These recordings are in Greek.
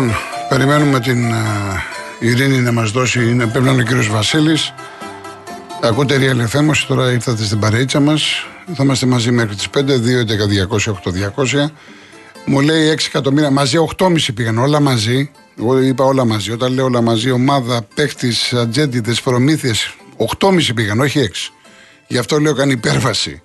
Λοιπόν, περιμένουμε την ε, Ειρήνη να μας δώσει, είναι, πρέπει να είναι ο κύριος Βασίλης. Ακούτε Real FM, τώρα ήρθατε στην παρείτσα μας. Θα είμαστε μαζί μέχρι τις 5, 2, 11, 200, 8, 200. Μου λέει 6 εκατομμύρια, μαζί 8,5 πήγαν, όλα μαζί. Εγώ είπα όλα μαζί. Όταν λέω όλα μαζί, ομάδα, παίχτης, ατζέντιδε, προμήθειες, 8,5 πήγαν, όχι 6. Γι' αυτό λέω κάνει υπέρβαση.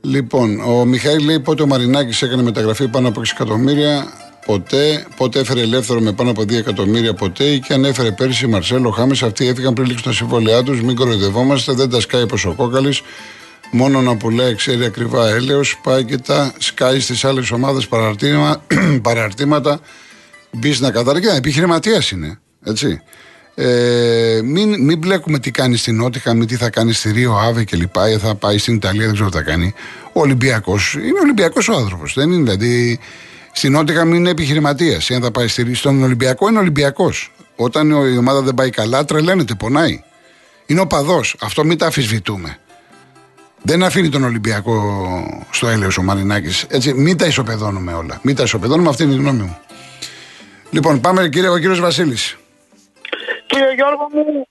Λοιπόν, ο Μιχαήλ λέει πότε ο Μαρινάκης έκανε μεταγραφή πάνω από 6 εκατομμύρια. Ποτέ. Πότε έφερε ελεύθερο με πάνω από 2 εκατομμύρια. Ποτέ. Και αν έφερε πέρσι Μαρσέλο Χάμε, αυτοί έφυγαν πριν λήξουν τα συμβόλαιά τους. Μην κοροϊδευόμαστε, δεν τα σκάει όπω ο κόκαλης. Μόνο να πουλάει, ξέρει ακριβά έλεος. Πάει και τα σκάει στις άλλες ομάδες παραρτήματα. Μπεις να καταργεί. Επιχειρηματίας είναι. Έτσι. Ε, μην, μην μπλέκουμε τι κάνει στην Νότιχα, με τι θα κάνει στη Ρίο Άβε και λοιπά. Ή θα πάει στην Ιταλία, δεν ξέρω τι θα κάνει. Ο Ολυμπιακός είναι Ολυμπιακός ο άνθρωπος. Δεν είναι δηλαδή. Στην Νότιχα μην είναι επιχειρηματίας. Αν θα πάει στη, στον Ολυμπιακό, είναι Ολυμπιακός. Όταν η ομάδα δεν πάει καλά, τρελαίνεται, πονάει. Είναι ο παδός. Αυτό μην τα αφισβητούμε. Δεν αφήνει τον Ολυμπιακό στο έλεος ο Μαρινάκης. Έτσι, μην τα ισοπεδώνουμε όλα. Μην τα ισοπεδώνουμε, αυτή είναι η γνώμη μου. Λοιπόν, πάμε κύριε, ο κύριος Βασίλης. Κύριε Γιώργο μου,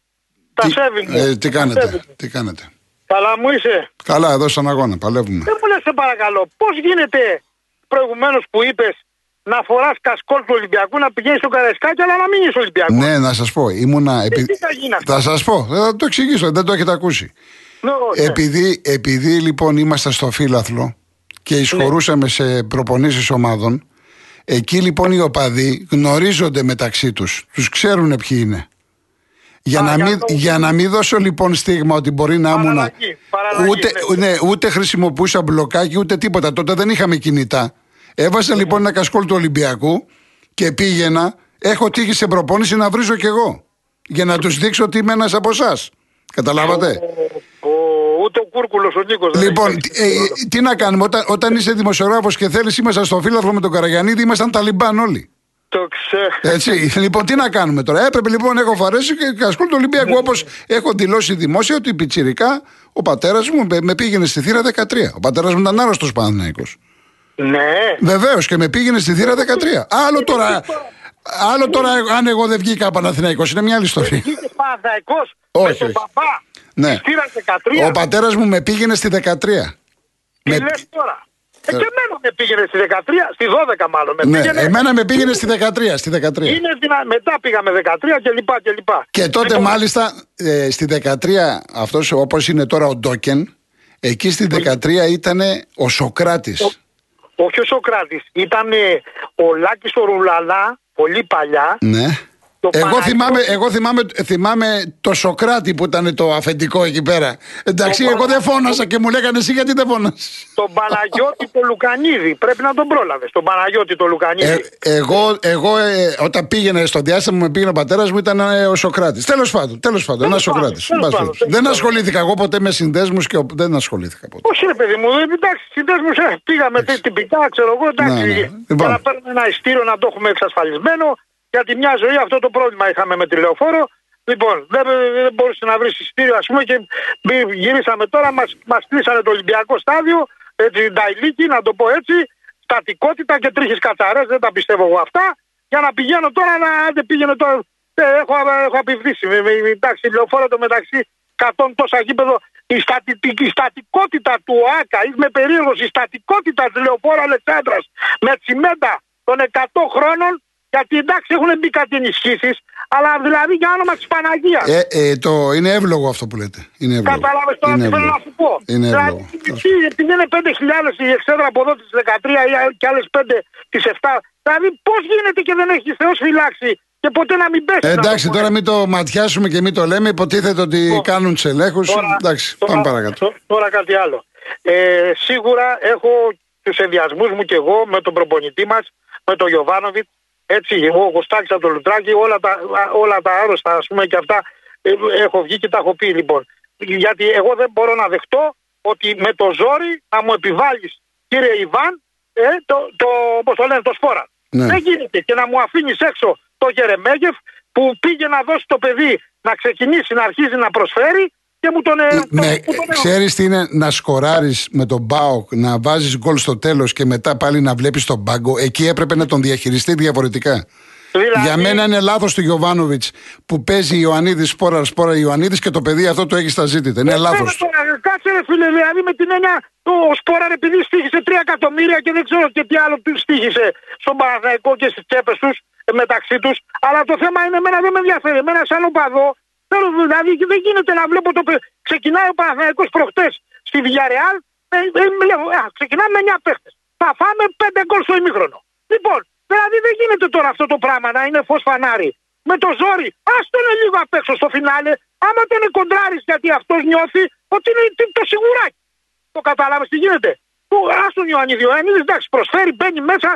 τα σέβη μου. Ε, τι κάνετε, τι κάνετε; Καλά μου είσαι; Καλά, εδώ στον αγώνα, παλεύουμε. Δεν μου λες σε παρακαλώ, πώς γίνεται προηγουμένως που είπες να φοράς κασκόλ του Ολυμπιακού, να πηγαίνεις στο Καρεσκάκι, αλλά να μην είσαι Ολυμπιακό. Ναι, να σας πω. Ήμουνα. Επει... Τι θα, γίνει θα σας πω. Θα το εξηγήσω. Δεν το έχετε ακούσει. Ναι, επειδή, επειδή λοιπόν είμαστε στο φύλαθλο και εισχωρούσαμε ναι. σε προπονήσεις ομάδων, εκεί λοιπόν οι οπαδοί γνωρίζονται μεταξύ τους. Τους ξέρουν ποιοι είναι. Για, να μην, για να μην δώσω λοιπόν στίγμα ότι μπορεί να ήμουν. Ούτε, ναι. ναι, ούτε χρησιμοποιούσα μπλοκάκι ούτε τίποτα. Τότε δεν είχαμε κινητά. Έβαζα ναι. λοιπόν ένα κασκόλ του Ολυμπιακού και πήγαινα. Έχω τύχει σε προπόνηση να βρίζω κι εγώ. Για να τους δείξω ότι είμαι ένας από εσάς. Καταλάβατε; Ο, ούτε ο Κούρκουλος ο Νίκος. Λοιπόν, ε, τι να κάνουμε, όταν, όταν είσαι δημοσιογράφος και θέλεις, είμαστε στο φύλαθρο με τον Καραγιανίδη, ήμασταν Ταλιμπάν όλοι. Το ξέρω. Έτσι. λοιπόν, τι να κάνουμε τώρα; Έπρεπε λοιπόν, έχω φαρέσει και κασκόλ του Ολυμπιακού. Ναι. Όπως έχω δηλώσει δημόσια ότι πιτσιρικά ο πατέρας μου με πήγαινε στη θύρα 13. Ο πατέρας μου ήταν άρρωστος Παναθυναϊκό. Ναι. Βεβαίως και με πήγαινε στη θύρα 13. Άλλο τώρα. Άλλο τώρα, αν εγώ δεν βγήκα Παναθυναϊκό, είναι μια άλλη ιστορία. Βγήκες Παναθυναϊκό. Όχι. Με τον παπά. Ναι. 13. Ο πατέρας μου με πήγαινε στη 13. Τι με... λες τώρα; Ε, και εμένα με πήγαινε στη 13, στη 12 μάλλον. Με ναι, πήγαινε... εμένα με πήγαινε στη 13. Στη 13. Είναι δυνα... Μετά πήγαμε 13 και λοιπά και λοιπά. Και τότε λοιπόν... μάλιστα ε, στη 13, αυτός όπως είναι τώρα ο Ντόκεν, εκεί στη 13 ήταν ο Σοκράτης. Ο... Όχι ο Σοκράτης, ήταν ο Λάκης ο Ρουλαλά, πολύ παλιά. Ναι. Εγώ θυμάμαι, εγώ θυμάμαι, θυμάμαι το Σοκράτη που ήταν το αφεντικό εκεί πέρα. Εντάξει, εγώ δεν φώνασα και μου λέγανε εσύ γιατί δεν φώνασε. Τον Παναγιώτη το Λουκανίδη. Πρέπει να τον πρόλαβες. Τον Παναγιώτη το Λουκανίδη. Ε, εγώ, εγώ ε, όταν πήγαινε στο διάστημα με πήγαινε ο πατέρας μου ήταν ε, ο Σοκράτης. Τέλος πάντων, τέλος πάντων, ένα Σοκράτης. Δεν ασχολήθηκα εγώ ποτέ με συνδέσμους και δεν ασχολήθηκα ποτέ. Όχι, ρε παιδί μου, εντάξει, συνδέσμους ε, πήγαμε τυπικά, ξέρω εγώ. Εντάξει, ναι, ναι. Για λοιπόν. να παίρνουμε ένα ειστήριο να το έχουμε εξασφαλισμένο. Γιατί μια ζωή αυτό το πρόβλημα είχαμε με τη λεωφόρο. Λοιπόν, δεν, δεν μπορούσε να βρεις εισιτήριο, ας πούμε, και γυρίσαμε τώρα, μας μας κλείσανε το Ολυμπιακό στάδιο, έτσι, Νταϊλίκη, να το πω έτσι, στατικότητα και τρίχες κατσαρές, δεν τα πιστεύω εγώ αυτά, για να πηγαίνω τώρα να δεν πήγαινε τώρα. Ε, έχω, έχω απειβδίσει. Εντάξει, λεωφόρο το μεταξύ 100 τόσα γήπεδο. Η, στατι, η στατικότητα του ΟΑΚΑ, είμαι περίεργος, η στατικότητα της λεωφόρου Αλεξάνδρας με τσιμέντα των 100 χρόνων γιατί εντάξει έχουν μπει κάτι ενισχύσεις, αλλά δηλαδή για όνομα της Παναγίας. Ε, ε, το, είναι εύλογο αυτό που λέτε. Κατάλαβες τώρα τι θέλω να σου πω. Είναι δηλαδή, επειδή είναι 5.000 η εξέδρα από εδώ της 13 ή και άλλες 5 της 7. Δηλαδή πώς γίνεται και δεν έχεις Θεός φυλάξει και ποτέ να μην πέσεις. Ε, εντάξει, τώρα μην το ματιάσουμε και μην το λέμε. Υποτίθεται ότι τώρα, κάνουν του ελέγχου. Εντάξει, τώρα, πάμε παρακάτω. Τώρα κάτι άλλο. Ε, σίγουρα έχω τους ενδιασμούς μου και εγώ με τον προπονητή μας, με τον Γιωβάνοβιτς, έτσι, εγώ Κωστάκης από το Λουτράκι, όλα τα, όλα τα άρρωστα, ας πούμε, και αυτά ε, έχω βγει και τα έχω πει, λοιπόν. Γιατί εγώ δεν μπορώ να δεχτώ ότι με το ζόρι να μου επιβάλλεις, κύριε Ιβάν, ε, το, το, όπως το λένε, το σπόρα. Ναι. Δεν γίνεται και να μου αφήνεις έξω το Γερεμέγεφ που πήγε να δώσει το παιδί να ξεκινήσει να αρχίζει να προσφέρει και μου τον. Ε, με, ξέρεις τι είναι να σκοράρεις με τον Μπάουκ, να βάζεις γκολ στο τέλος και μετά πάλι να βλέπεις τον πάγκο. Εκεί έπρεπε να τον διαχειριστεί διαφορετικά. Δηλαδή... Για μένα είναι λάθος του Γιωβάνοβιτς που παίζει Ιωαννίδης σπόρα σπόρα Ιωαννίδης και το παιδί αυτό το έχεις στα ζήτητα. Είναι ε, λάθος. Κάτσε ρε φίλε, δηλαδή με την έννοια το σπόρα επειδή στήχησε 3 εκατομμύρια και δεν ξέρω και τι άλλο του στήχησε στον Παναθαϊκό και στις τσέπες τους ε, μεταξύ τους. Αλλά το θέμα είναι εμένα δεν με ενδιαφέρει. Εμένα σαν οπαδό θέλω δηλαδή δεν γίνεται να βλέπω το. Ξεκινάει ο Παναθαϊκό προχτές στη Villarreal. Ε, ε, ε, ξεκινάμε με 9 παίχτες. Θα φάμε 5 γκολ στο ημίχρονο. Λοιπόν, Δηλαδή δεν γίνεται τώρα αυτό το πράγμα να είναι φως φανάρι. Με το ζόρι, άστο είναι λίγο απ' έξω στο φινάλε. Άμα τον κοντράρει γιατί αυτός νιώθει ότι είναι το σιγουράκι. Το κατάλαβε τι γίνεται. Του άστον Ιωαννίδη. Ο Ιωαννίδη εντάξει προσφέρει, μπαίνει μέσα,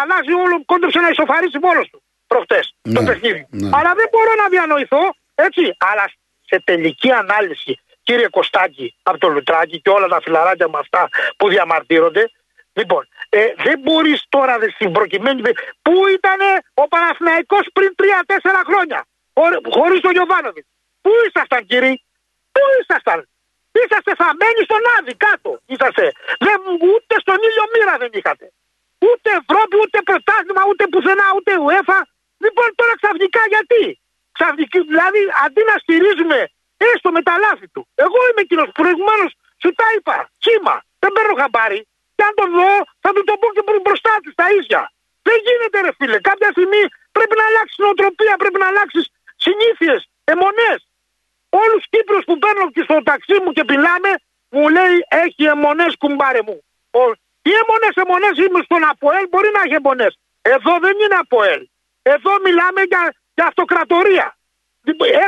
αλλάζει όλο, κόντρεψε να ισοφαρίσει μόνος του προχτές ναι, το παιχνίδι. Ναι. Αλλά δεν μπορώ να διανοηθώ έτσι. Αλλά σε τελική ανάλυση, κύριε Κωστάκη από το Λουτράκι και όλα τα φιλαράκια με αυτά που διαμαρτύρονται, Λοιπόν, ε, δεν μπορείς τώρα δε, στην προκειμένη. Πού ήταν ο Παναθηναϊκός πριν 3-4 χρόνια, χωρί τον Γιωβάνοβιτς. Πού ήσασταν, κύριε, πού ήσασταν; Είσαστε θαμένοι στον Άδη κάτω. Είσαστε. Δεν, ούτε στον ήλιο μοίρα δεν είχατε. Ούτε Ευρώπη, ούτε πρωτάθλημα, ούτε πουθενά, ούτε UEFA. Λοιπόν, τώρα ξαφνικά γιατί; Ξαφνικά, δηλαδή, αντί να στηρίζουμε έστω με τα λάθη του. Εγώ είμαι εκείνος που προηγουμένως σου τα είπα. Κύμα. Δεν παίρνω χαμπάρι και αν το δω θα του το πω και μπροστά του τα ίδια. Δεν γίνεται ρε φίλε. Κάποια στιγμή πρέπει να αλλάξεις νοοτροπία, πρέπει να αλλάξεις συνήθειες, αιμονές. Όλους του Κύπρους που παίρνω και στο ταξί μου και μιλάμε, μου λέει έχει αιμονές κουμπάρε μου. Ο, τι αιμονές, αιμονές είμαι στον Αποέλ, μπορεί να έχει αιμονές. Εδώ δεν είναι Αποέλ. Εδώ μιλάμε για, για αυτοκρατορία.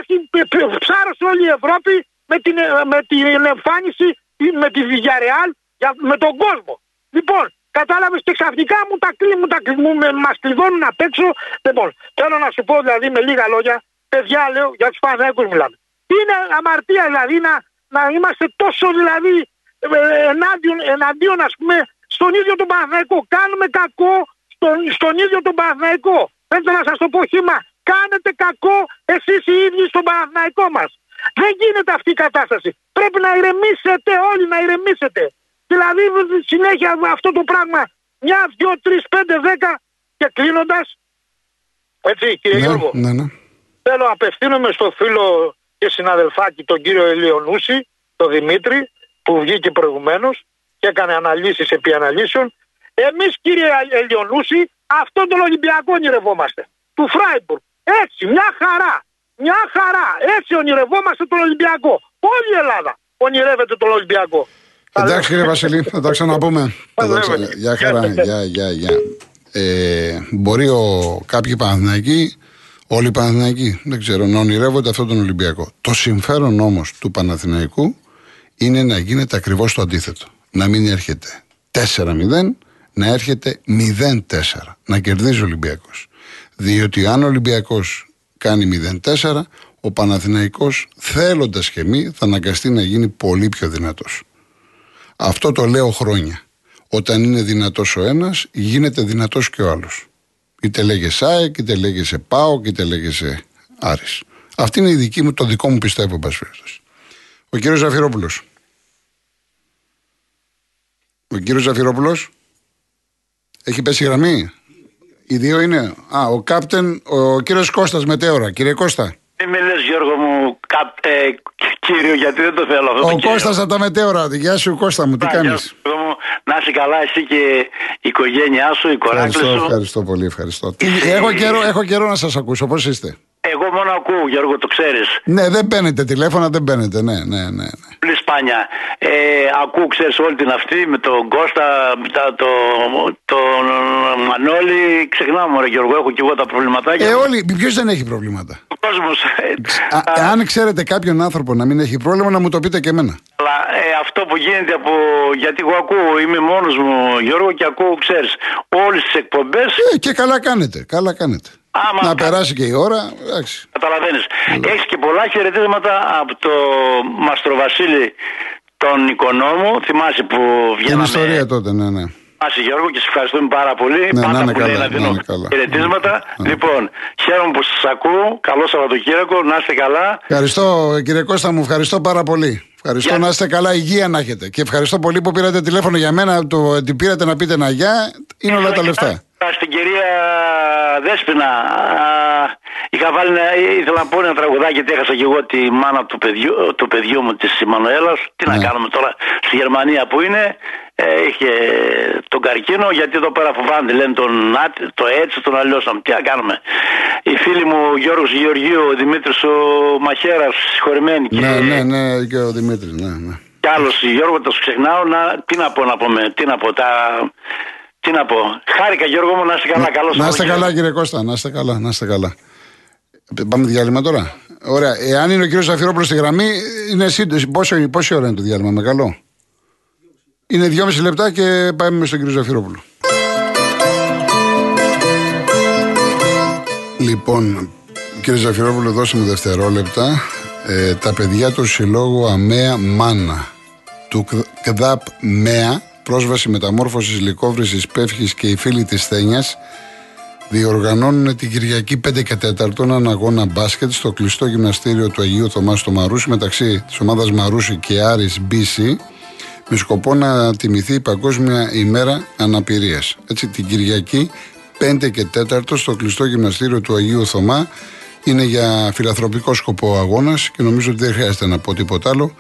Έχει ψάρωση όλη η Ευρώπη με την, με την εμφάνιση με τη Villarreal με τον κόσμο. Λοιπόν, κατάλαβες και ξαφνικά μου τα κλείνουν, τα κλείνουν, μας κλειδώνουν απ' έξω. Λοιπόν, θέλω να σου πω δηλαδή με λίγα λόγια, παιδιά λέω για τους Παναθηναϊκούς μιλάμε. Είναι αμαρτία δηλαδή να, να είμαστε τόσο δηλαδή ε, ενάντιον, εναντίον ας πούμε στον ίδιο τον Παναθηναϊκό. Κάνουμε κακό στον, στον ίδιο τον Παναθηναϊκό. Θέλω να σας το πω χήμα. Κάνετε κακό εσείς οι ίδιοι στον Παναθηναϊκό μας. Δεν γίνεται αυτή η κατάσταση. Πρέπει να ηρεμήσετε όλοι, να ηρεμήσετε. Δηλαδή συνέχεια αυτό το πράγμα. Μια, δυο, τρεις, πέντε, δέκα και κλείνοντας. Έτσι κύριε ναι, Γιώργο. Ναι, ναι. Θέλω να απευθύνομαι στο φίλο και συναδελφάκι τον κύριο Ελιονούση, τον Δημήτρη, που βγήκε προηγουμένως και έκανε αναλύσεις επί αναλύσεων. Εμείς κύριε Ελιονούση, αυτόν τον Ολυμπιακό ονειρευόμαστε. Του Φράιμπουργκ. Έτσι, μια χαρά. Μια χαρά. Έτσι ονειρευόμαστε τον Ολυμπιακό. Όλη η Ελλάδα ονειρεύεται τον Ολυμπιακό. Εντάξει κύριε Βασιλή, θα τα ξαναπούμε. Γεια χαρά, γεια, γεια, γεια. Ε, μπορεί ο, κάποιοι Παναθηναϊκοί, όλοι οι Παναθηναϊκοί, δεν ξέρω, να ονειρεύονται αυτόν τον Ολυμπιακό. Το συμφέρον όμως του Παναθηναϊκού είναι να γίνεται ακριβώς το αντίθετο. Να μην έρχεται 4-0, να έρχεται 0-4. Να κερδίζει ο Ολυμπιακός. Διότι αν ο Ολυμπιακός κάνει 0-4, ο Παναθηναϊκός θέλοντας και μη θα αναγκαστεί να γίνει πολύ πιο δυνατός. Αυτό το λέω χρόνια. Όταν είναι δυνατός ο ένας, γίνεται δυνατός και ο άλλος. Είτε λέγεσαι ΑΕΚ, είτε λέγεσαι ΠΑΟ, είτε λέγεσαι Άρης. Αυτή είναι η δική μου, το δικό μου πιστεύω, πας Ο κύριος Ζαφυρόπουλος. Ο κύριος Ζαφυρόπουλος. Έχει πέσει γραμμή; Οι δύο είναι. Α, ο κάπτεν, ο κύριος Κώστας Μετέωρα. Κύριε Κώστα. Τι με λες Γιώργο μου, καπ, ε, κύριο, γιατί δεν το θέλω αυτό. Ο Κώστας από τα μετέωρα. Γεια σου Κώστα μου, τι κάνεις; Να είσαι καλά εσύ και η οικογένειά σου, η κοράκλη σου. Ευχαριστώ πολύ, ευχαριστώ. έχω, καιρό, έχω καιρό να σας ακούσω, πώς είστε; Εγώ μόνο ακούω, Γιώργο, το ξέρεις. Ναι, δεν παίρνετε τηλέφωνα, δεν παίρνετε, ναι, ναι, ναι. ναι. Πολύ σπάνια. Ε, ακούω, ξέρεις, όλη την αυτή με τον Κώστα, τον το, το Μανώλη. Ξεχνάμε, ρε Γιώργο, έχω και εγώ τα προβληματάκια. Ε, όλοι, ποιος δεν έχει προβλήματα; Ο κόσμος. αν ξέρετε κάποιον άνθρωπο να μην έχει πρόβλημα, να μου το πείτε και εμένα. Αλλά ε, αυτό που γίνεται από. Γιατί εγώ ακούω, είμαι μόνος μου Γιώργο και ακούω, ξέρεις, όλες τις εκπομπές. Ε, και καλά κάνετε. Καλά κάνετε. Άμα να περάσει και η ώρα. Καταλαβαίνεις. Έχεις και πολλά χαιρετίσματα από το Μαστροβασίλη τον οικονόμο. Θυμάσαι που βγαίναμε. Την ιστορία τότε, ναι, ναι. Άση Γιώργο και σε ευχαριστούμε πάρα πολύ. Ναι, Πάντα να είναι που καλά, λέει να να δίνω είναι καλά. χαιρετίσματα. Ναι. Λοιπόν, χαίρομαι που σας ακούω. Καλό Σαββατοκύριακο, να είστε καλά. Ευχαριστώ κύριε Κώστα μου, ευχαριστώ πάρα πολύ. Ευχαριστώ Γεια. να είστε καλά, υγεία να έχετε. Και ευχαριστώ πολύ που πήρατε τηλέφωνο για μένα. Το ότι πήρατε να πείτε ένα γεια είναι όλα τα λεφτά. Στην κυρία Δέσποινα, α, είχα βάλει, ένα- ήθελα να πω ένα τραγουδάκι γιατί έχασα και εγώ τη μάνα του παιδιού, του παιδιού μου της Μανουέλας. Τι να Ναι. κάνουμε τώρα στη Γερμανία που είναι, ε, είχε τον καρκίνο γιατί εδώ πέρα φοβάνται, λένε τον, άτι- το έτσι, τον αλλιώσαμε. Τι να κάνουμε. Οι φίλοι μου ο Γιώργος Γεωργίου, ο Δημήτρης ο Μαχαίρας, συγχωρημένοι και, Ναι, ναι, ναι, και ο Δημήτρης. Ναι, ναι. κι άλλος Γιώργο το ξεχνάω. Να, τι να πω να πούμε, τι να πω, τα... Τι να πω. Χάρηκα Γιώργο μου να είστε καλά. Καλώς Να είστε καλά, κύριε Κώστα, να είστε καλά, να είστε καλά. Ε, Πάμε διάλειμμα τώρα. Ωραία. Εάν είναι ο κύριος Ζαφυρόπουλο στη γραμμή, είναι σύντομη. Πόση, πόση ώρα είναι το διάλειμμα, μεγάλο; Είναι δυόμιση λεπτά και πάμε στον κύριο Ζαφυρόπουλο. Λοιπόν, κύριε Ζαφυρόπουλο, δώσε μου δευτερόλεπτα. Ε, τα παιδιά του συλλόγου ΑΜΕΑ ΜΑΝΑ του ΚΔ- ΚΔΑΠ ΜΕΑ, πρόσβαση μεταμόρφωσης λικόβρησης Πεύχης και οι φίλοι της Θένιας, διοργανώνουν την Κυριακή 5 και 4 έναν αγώνα μπάσκετ στο κλειστό γυμναστήριο του Αγίου Θωμά στο Μαρούσι μεταξύ της ομάδας Μαρούσι και Άρης BC με σκοπό να τιμηθεί η Παγκόσμια ημέρα αναπηρίας. Έτσι την Κυριακή 5 και 4 στο κλειστό γυμναστήριο του Αγίου Θωμά είναι για φιλανθρωπικό σκοπό ο αγώνας και νομίζω ότι δεν χρειάζεται να πω τίποτα άλλο.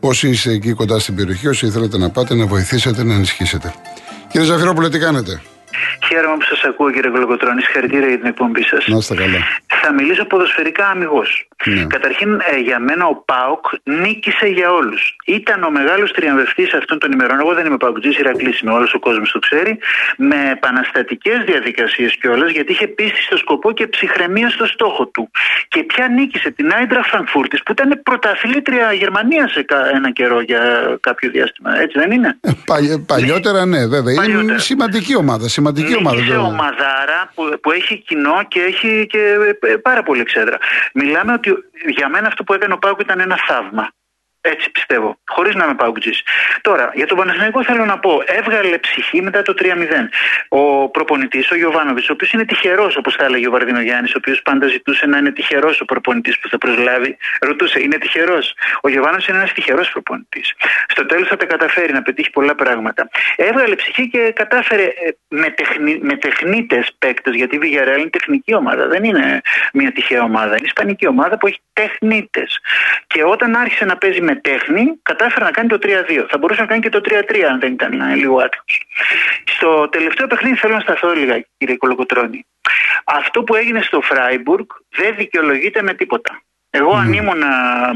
Όσοι είστε εκεί κοντά στην περιοχή, όσοι θέλετε να πάτε, να βοηθήσετε, να ενισχύσετε. Κύριε Ζαφυρόπουλε, τι κάνετε; Χαίρομαι που σας ακούω, κύριε Κολοκοτρόνη. Συγχαρητήρια για την εκπομπή σας. Να είστε καλά. Θα μιλήσω ποδοσφαιρικά αμυγός. Ναι. Καταρχήν, ε, για μένα ο Πάοκ νίκησε για όλους. Ήταν ο μεγάλος τριαμβευτής αυτών των ημερών. Εγώ δεν είμαι Παοκτζής, Ηρακλής είμαι, όλος ο κόσμος το ξέρει. Με επαναστατικές διαδικασίες κιόλας, γιατί είχε πίστη στο σκοπό και ψυχραιμία στο στόχο του. Και πια νίκησε την Άιντρα Φραγκφούρτης, που ήταν πρωταθλήτρια Γερμανίας σε κα- ένα καιρό για κάποιο διάστημα. Έτσι δεν είναι; Ε, παλι- παλιότερα, ναι, βέβαια. Είναι Παλιότερα. σημαντική ομάδα. Σημαντική ομάδα. Νίκησε το- ομαδάρα που, που έχει κοινό και έχει και ε, πάρα πολύ εξέδρα. Μιλάμε ότι για μένα αυτό που έκανε ο Πάουκ ήταν ένα θαύμα. Έτσι πιστεύω, χωρίς να είμαι Πάουκτζη. Τώρα, για τον Παναθηναϊκό θέλω να πω, έβγαλε ψυχή μετά το 3-0. Ο προπονητής, ο Γιωβάνοβιτς, ο οποίος είναι τυχερός, όπως θα έλεγε ο Βαρδίνο Γιάννη, ο οποίος πάντα ζητούσε να είναι τυχερός ο προπονητής που θα προσλάβει. Ρωτούσε, είναι τυχερός; Ο Γιωβάνοβιτ είναι ένας τυχερός προπονητής. Στο τέλος θα τα καταφέρει να πετύχει πολλά πράγματα. Έβγαλε ψυχή και κατάφερε ε, με, τεχνη, με τεχνίτες παίκτες, γιατί η Villarreal είναι τεχνική ομάδα, δεν είναι μια τυχαία ομάδα. Είναι ισπανική ομάδα που έχει τεχνίτες. Και όταν άρχισε να παίζει με τέχνη, κατάφερε να κάνει το 3-2. Θα μπορούσε να κάνει και το 3-3 αν δεν ήταν ε, λίγο άτυχος. Στο τελευταίο παιχνίδι θέλω να σταθώ λίγα, κύριε Κολοκοτρόνη. Αυτό που έγινε στο Φράιμπουργκ δεν δικαιολογείται με τίποτα. Εγώ, αν ήμουν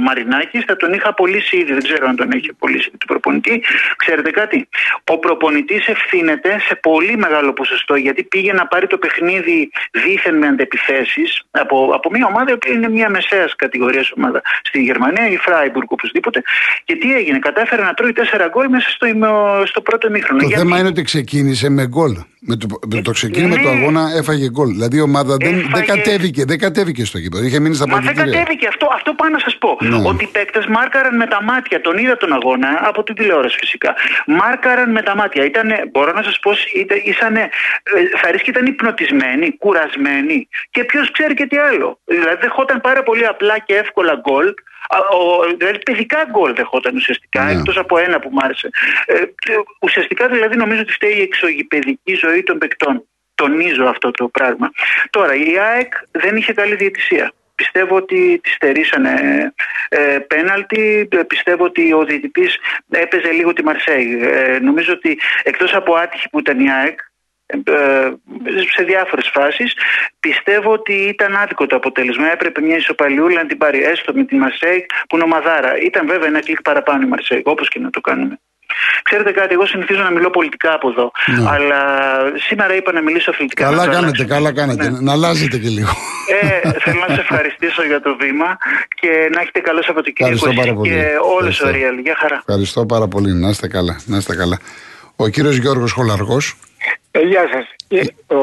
Μαρινάκης, θα τον είχα απολύσει ήδη. Δεν ξέρω αν τον έχει απολύσει του προπονητή. Ξέρετε κάτι. Ο προπονητής ευθύνεται σε πολύ μεγάλο ποσοστό γιατί πήγε να πάρει το παιχνίδι δίθεν με αντεπιθέσεις από, από μια ομάδα που είναι μια μεσαίας κατηγορίας ομάδα στη Γερμανία, η Φράιμπουργκ οπωσδήποτε. Και τι έγινε, κατάφερε να τρώει τέσσερα γκολ μέσα στο, ημιο- στο πρώτο ημίχρονο. Το Γιατί- θέμα είναι ότι ξεκίνησε με γκολ. Με το, με το ξεκίνημα Ναι. του αγώνα έφαγε γκολ. Δηλαδή η ομάδα δεν, δεν, Έφαγε- κατέβηκε, δεν κατέβηκε στο γήπεδο. Είχε μείνει στα Μα δεν πολιτήρια. Κατέβηκε αυτό. Αυτό πάω να σας πω. Ναι. Ότι οι παίκτες μάρκαραν με τα μάτια. Τον είδα τον αγώνα από την τηλεόραση φυσικά. Μάρκαραν με τα μάτια. Ήτανε, μπορώ να σας πω, ήταν, ήσανε, ε, θα ρίσκει ήταν υπνοτισμένοι, κουρασμένοι. Και ποιος ξέρει και τι άλλο. Δηλαδή δεχόταν πάρα πολύ απλά και εύκολα γκολ. Α, ο- Δηλαδή παιδικά γκολ δεχόταν ουσιαστικά, Ναι. εκτός από ένα που μ' άρεσε. Ε, και ουσιαστικά δηλαδή νομίζω ότι φταίει η εξωγηπαιδική ζωή των παικτών. Τονίζω αυτό το πράγμα. Τώρα, η ΑΕΚ δεν είχε καλή διαιτησία. Πιστεύω ότι τη στερήσανε ε, πέναλτι. Ε, Πιστεύω ότι ο διαιτητής έπαιζε λίγο τη Μαρσέη. Ε, νομίζω ότι εκτός από άτυχη που ήταν η ΑΕΚ, ε, σε διάφορες φάσεις πιστεύω ότι ήταν άδικο το αποτέλεσμα έπρεπε μια ισοπαλιούλα να την πάρει έστω με τη Μαρσέη που είναι ομαδάρα ήταν βέβαια ένα κλικ παραπάνω η Μαρσέη όπως και να το κάνουμε Ξέρετε κάτι, εγώ συνηθίζω να μιλώ πολιτικά από εδώ. Ναι. Αλλά σήμερα είπα να μιλήσω αθλητικά. Καλά να το κάνετε, αλλάξω. καλά κάνετε. Ναι. Να αλλάζετε και λίγο. Ε, θέλω να σα ευχαριστήσω για το βήμα και να έχετε καλό Σαββατοκύριακο Ευχαριστώ πάρα εσείς πολύ. και όλο Ευχαριστώ. ο Ριέλ. Γεια χαρά. Ευχαριστώ πάρα πολύ. Να είστε καλά. Να είστε καλά. Ο κύριος Γιώργος Χολαργός. Ε, γεια σας. Ε, ο,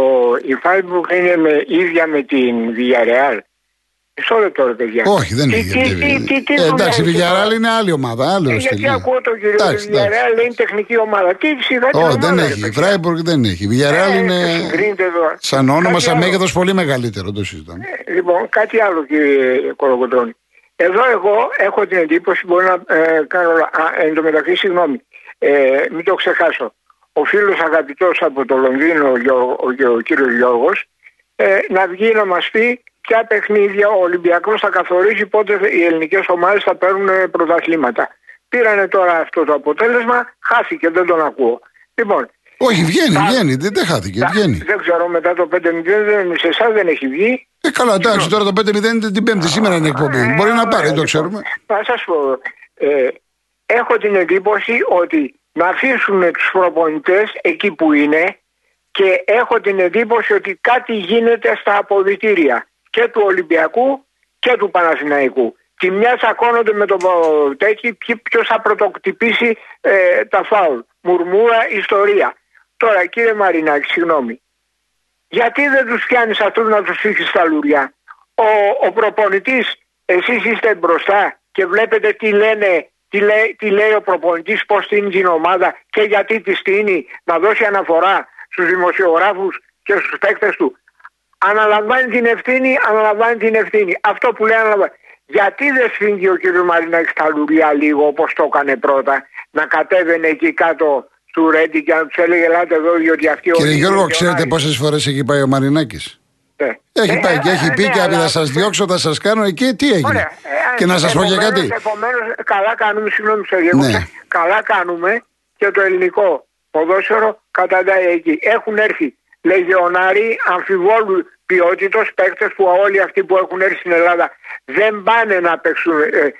η Facebook είναι με, ίδια με την Villarreal. Μισό λεπτό, ρε παιδιά. Όχι, δεν έχει. Ε, εντάξει, η Βιγιαράλ είναι άλλη ομάδα. Άλλο ε, γιατί ακούω τον κύριο Βιγιαράλ είναι τεχνική ομάδα. Τι σιγά Όχι, δεν έχει. Η Φράιμπουργκ δεν έχει. Η Βιγιαράλ ε, είναι. Σαν όνομα, σαν μέγεθος πολύ μεγαλύτερο. Το συζητάμε. Λοιπόν, κάτι άλλο, κύριε Κολοκοντρόνη. Εδώ εγώ έχω την εντύπωση, μπορεί να ε, κάνω εν τω μεταξύ, συγγνώμη, ε, μην το ξεχάσω. Ο φίλος αγαπητός από το Λονδίνο, ο, ο, ο κύριος Γιώργος, ε, να βγει να μας πει ποια παιχνίδια ο Ολυμπιακός θα καθορίσει πότε οι ελληνικές ομάδες θα παίρνουν πρωταθλήματα. Πήρανε τώρα αυτό το αποτέλεσμα, χάθηκε, δεν τον ακούω. Λοιπόν, όχι, βγαίνει, θα... βγαίνει, δεν, δεν χάθηκε, βγαίνει. Δεν ξέρω μετά το 5-0, σε εσά δεν έχει βγει. Ε, καλά, εντάξει, τώρα το 5-0 είναι την Πέμπτη, σήμερα είναι εκπομπή. Ε, Μπορεί να πάρει, το ξέρουμε. Θα σας πω. Ε, έχω την εντύπωση ότι να αφήσουν τους προπονητές εκεί που είναι και έχω την εντύπωση ότι κάτι γίνεται στα αποδητήρια και του Ολυμπιακού και του Παναθηναϊκού. Τη μια τσακώνονται με τον τέτοιο ποιος θα πρωτοκτυπήσει ε, τα φάουλ. Μουρμούρα, ιστορία. Τώρα κύριε Μαρινάκη, συγγνώμη. Γιατί δεν τους πιάνει αυτούς να τους φύγεις στα λουριά; Ο, ο προπονητής, εσείς είστε μπροστά και βλέπετε τι λένε τι λέει, τι λέει ο προπονητής, πώς στείνει την ομάδα και γιατί τη στείνει, να δώσει αναφορά στους δημοσιογράφους και στους παίκτες του. Αναλαμβάνει την ευθύνη, αναλαμβάνει την ευθύνη. Αυτό που λέει αναλαμβάνει. Γιατί δεν σφίγγει ο κ. Μαρινάκης στα λουριά λίγο όπως το έκανε πρώτα, να κατέβαινε εκεί κάτω του Ρέντι και να τους έλεγε Ελάτε εδώ, διότι αυτοί Κύριε Γιώργο, ξέρετε πόσες φορές έχει πάει ο Μαρινάκης; Ναι. Έχει ε, πάει και έχει ε, πει ναι, και θα σας διώξω, θα σας κάνω εκεί. Τι έγινε; Ωραία. Ε, και να σας πω και κάτι. Επομένως, καλά κάνουμε, συγγνώμη, ναι. καλά κάνουμε και το ελληνικό ποδόσφαιρο καταντάει εκεί. Έχουν έρθει λεγεωνάροι αμφιβόλου ποιότητος παίκτες που όλοι αυτοί που έχουν έρθει στην Ελλάδα δεν πάνε να παίξουν,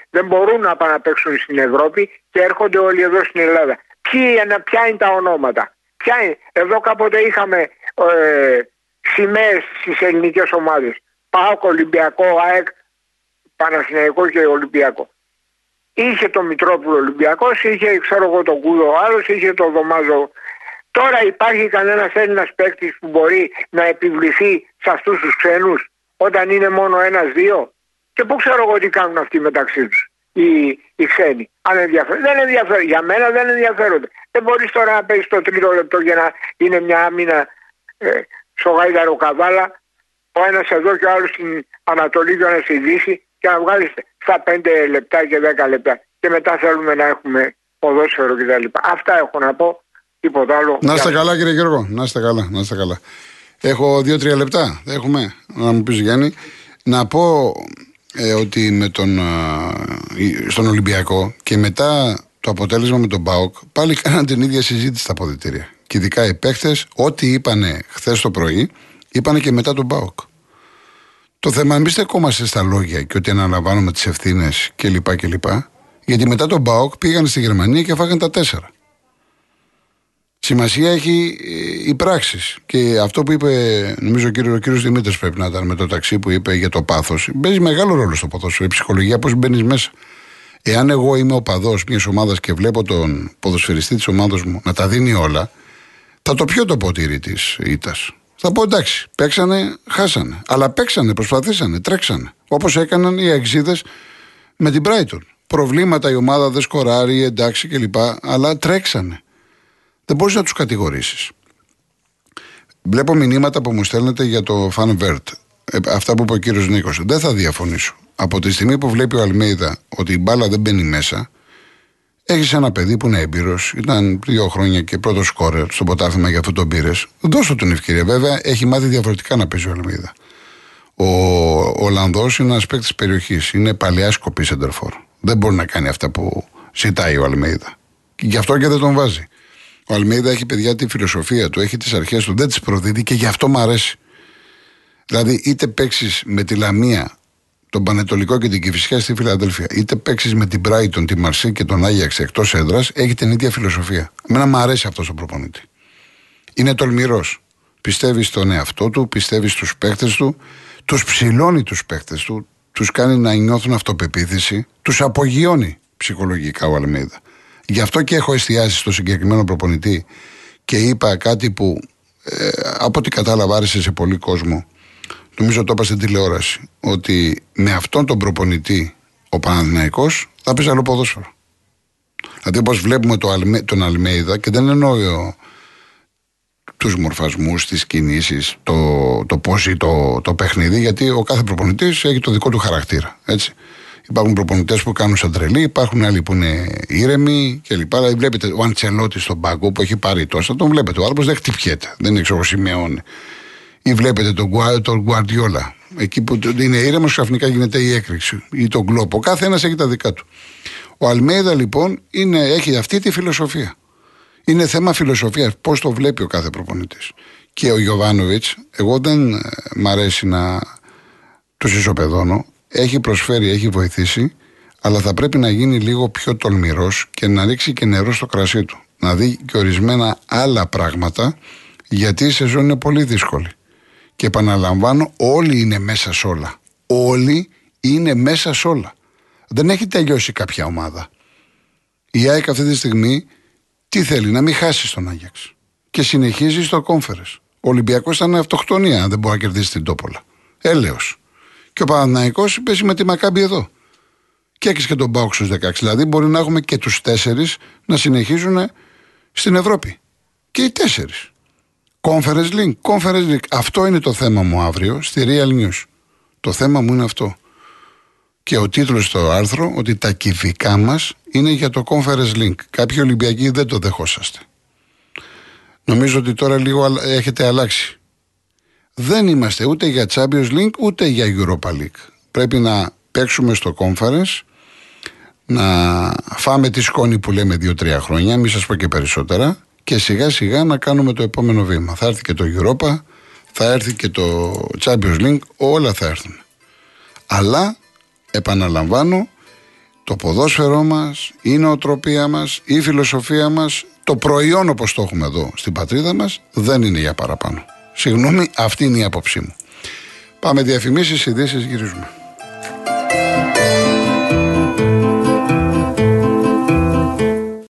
δεν μπορούν να πάνε να παίξουν στην Ευρώπη και έρχονται όλοι εδώ στην Ελλάδα ποια είναι τα ονόματα; Ποια είναι; Εδώ κάποτε είχαμε ε, σημαίες στις ελληνικές ομάδες. ΠΑΟΚ, Ολυμπιακό, ΑΕΚ, Παναθηναϊκό και Ολυμπιακό. Είχε το Μητρόπουλο Ολυμπιακός, είχε ξέρω εγώ τον Κούδο άλλος, είχε το Δωμάζο. Τώρα υπάρχει κανένας Έλληνας παίκτη που μπορεί να επιβληθεί σε αυτούς τους ξένους όταν είναι μόνο ένα-δύο. Και πού ξέρω εγώ τι κάνουν αυτοί μεταξύ τους οι, οι ξένοι. Αν ενδιαφέρον. Δεν ενδιαφέρον. Για μένα δεν ενδιαφέρονται. Δεν μπορείς τώρα να παίζεις το τρίτο λεπτό για να είναι μια άμυνα ε, στο γάιδαρο καβάλα. Ο ένας εδώ και ο άλλος στην Ανατολή και ο ένας στη Δύση και να βγάλεις στα 5 λεπτά και 10 λεπτά. Και μετά θέλουμε να έχουμε ποδόσφαιρο κτλ. Αυτά έχω να πω. Τίποτα άλλο. Να είστε καλά, κύριε Γιώργο. Να είστε καλά. Να είστε καλά. Έχω δύο-τρία λεπτά. Έχουμε να μου πεις Γιάννη. Να πω ε, ότι με τον, ε, στον Ολυμπιακό και μετά το αποτέλεσμα με τον Μπάουκ πάλι κάναν την ίδια συζήτηση στα αποδητήρια. Και ειδικά οι παίχτε, ό,τι είπανε χθες το πρωί, είπανε και μετά τον Μπάουκ. Το θέμα εμεί στεκόμαστε στα λόγια και ότι αναλαμβάνουμε τις ευθύνες κλπ. Γιατί μετά τον Μπάουκ πήγαν στη Γερμανία και φάγανε τα τέσσερα. Σημασία έχει ε, οι πράξεις. Και αυτό που είπε, νομίζω ο κύριος κύριος Δημήτρης πρέπει να ήταν με το ταξί που είπε για το πάθος. Παίζει μεγάλο ρόλο στο ποδόσφαιρο. Η ψυχολογία, πώς μπαίνεις μέσα. Εάν εγώ είμαι ο παδός μιας ομάδας και βλέπω τον ποδοσφαιριστή της ομάδας μου να τα δίνει όλα, θα το πιω το ποτήρι της ήττας. Θα πω εντάξει, παίξανε, χάσανε. Αλλά παίξανε, προσπαθήσανε, τρέξανε. Όπως έκαναν οι εξίδε με την Brighton. Προβλήματα η ομάδα δεν σκοράρει, εντάξει κλπ. Αλλά τρέξανε δεν μπορείς να τους κατηγορήσεις. Βλέπω μηνύματα που μου στέλνετε για το Φαν Βέρτ. Ε, αυτά που είπε ο κύριος Νίκος. Δεν θα διαφωνήσω. Από τη στιγμή που βλέπει ο Αλμέιδα ότι η μπάλα δεν μπαίνει μέσα, έχεις ένα παιδί που είναι έμπειρος, ήταν δύο χρόνια και πρώτος σκόρερ στο ποτάθλημα για αυτό τον πήρε. Δώσω την ευκαιρία. Βέβαια, έχει μάθει διαφορετικά να παίζει ο Αλμέιδα. Ο Ολλανδός είναι ένας παίκτης περιοχής. Είναι παλιά σκοπή σεντερφόρ. Δεν μπορεί να κάνει αυτά που ζητάει ο Αλμέιδα. Γι' αυτό και δεν τον βάζει. Ο Αλμίδα έχει παιδιά τη φιλοσοφία του, έχει τις αρχές του, δεν τις προδίδει και γι' αυτό μου αρέσει. Δηλαδή, είτε παίξεις με τη Λαμία, τον Πανετολικό και την Κυφυσιά στη Φιλαδέλφια, είτε παίξεις με την Μπράιτον, τη Μαρσή και τον Άγιαξ εκτός έδρας, έχει την ίδια φιλοσοφία. Εμένα μου αρέσει αυτός ο προπονητής. Είναι τολμηρός. Πιστεύει στον εαυτό του, πιστεύει στους παίχτες του, τους ψηλώνει τους παίχτες του, τους κάνει να νιώθουν αυτοπεποίθηση, τους απογειώνει ψυχολογικά ο Αλμίδα. Γι' αυτό και έχω εστιάσει στο συγκεκριμένο προπονητή και είπα κάτι που ε, από ό,τι κατάλαβα άρεσε σε πολύ κόσμο. νομίζω το είπα στην τηλεόραση, ότι με αυτόν τον προπονητή ο Παναθηναϊκός θα πει άλλο ποδόσφαιρο. Δηλαδή, όπως βλέπουμε το, τον Αλμέιδα, και δεν εννοώ τους μορφασμούς, τις κινήσεις, το, το πώς το, το παιχνίδι, γιατί ο κάθε προπονητής έχει το δικό του χαρακτήρα. Έτσι. Υπάρχουν προπονητές που κάνουν σαν τρελή, υπάρχουν άλλοι που είναι ήρεμοι κλπ. Δηλαδή, βλέπετε ο Αντσελότη στον πάγκο που έχει πάρει τόσα, τον βλέπετε. Ο άλλο δεν χτυπιέται, δεν είναι ξέρω σημειώνει. Ή βλέπετε τον, τον Guardiola, εκεί που είναι ήρεμος, ξαφνικά γίνεται η έκρηξη. Ή τον Γκλόπ. Ο κάθε ένας έχει τα δικά του. Ο Αλμέιδα λοιπόν είναι, έχει αυτή τη φιλοσοφία. Είναι θέμα φιλοσοφίας. Πώς το βλέπει ο κάθε προπονητής. Και ο Γιωβάνοβιτς, εγώ δεν ε, μ' αρέσει να του ισοπεδώνω. Έχει προσφέρει, έχει βοηθήσει, αλλά θα πρέπει να γίνει λίγο πιο τολμηρός και να ρίξει και νερό στο κρασί του. Να δει και ορισμένα άλλα πράγματα, γιατί η σεζόν είναι πολύ δύσκολη. Και επαναλαμβάνω, όλοι είναι μέσα σε όλα. Όλοι είναι μέσα σε όλα. Δεν έχει τελειώσει κάποια ομάδα. Η ΑΕΚ αυτή τη στιγμή τι θέλει, να μην χάσει τον Άγιαξ. Και συνεχίζει στο κόμφερες. Ο Ολυμπιακός ήταν αυτοκτονία, αν δεν μπορεί να κερδίσει την Τόπολα. Έλεος. Και ο Παναναναϊκό πέσει με τη Μακάμπη εδώ. Και έχεις και τον Μπάουξ στους 16. Δηλαδή μπορεί να έχουμε και τους τέσσερις να συνεχίζουν στην Ευρώπη. Και οι τέσσερις. Conference Link, Conference Link. Αυτό είναι το θέμα μου αύριο στη Real News. Το θέμα μου είναι αυτό. Και ο τίτλος στο άρθρο ότι τα κυβικά μας είναι για το Conference Link. Κάποιοι Ολυμπιακοί δεν το δεχόσαστε. Νομίζω ότι τώρα λίγο έχετε αλλάξει. Δεν είμαστε ούτε για Champions League ούτε για Europa League. Πρέπει να παίξουμε στο Conference, να φάμε τη σκόνη που λέμε 2-3 χρόνια, μην σας πω και περισσότερα, και σιγά σιγά να κάνουμε το επόμενο βήμα. Θα έρθει και το Europa, θα έρθει και το Champions League, όλα θα έρθουν. Αλλά, επαναλαμβάνω, το ποδόσφαιρό μας, η νοοτροπία μας, η φιλοσοφία μας, το προϊόν όπως το έχουμε εδώ στην πατρίδα μας, δεν είναι για παραπάνω. Συγγνώμη, αυτή είναι η άποψή μου. Πάμε διαφημίσεις, ειδήσεις, γυρίζουμε.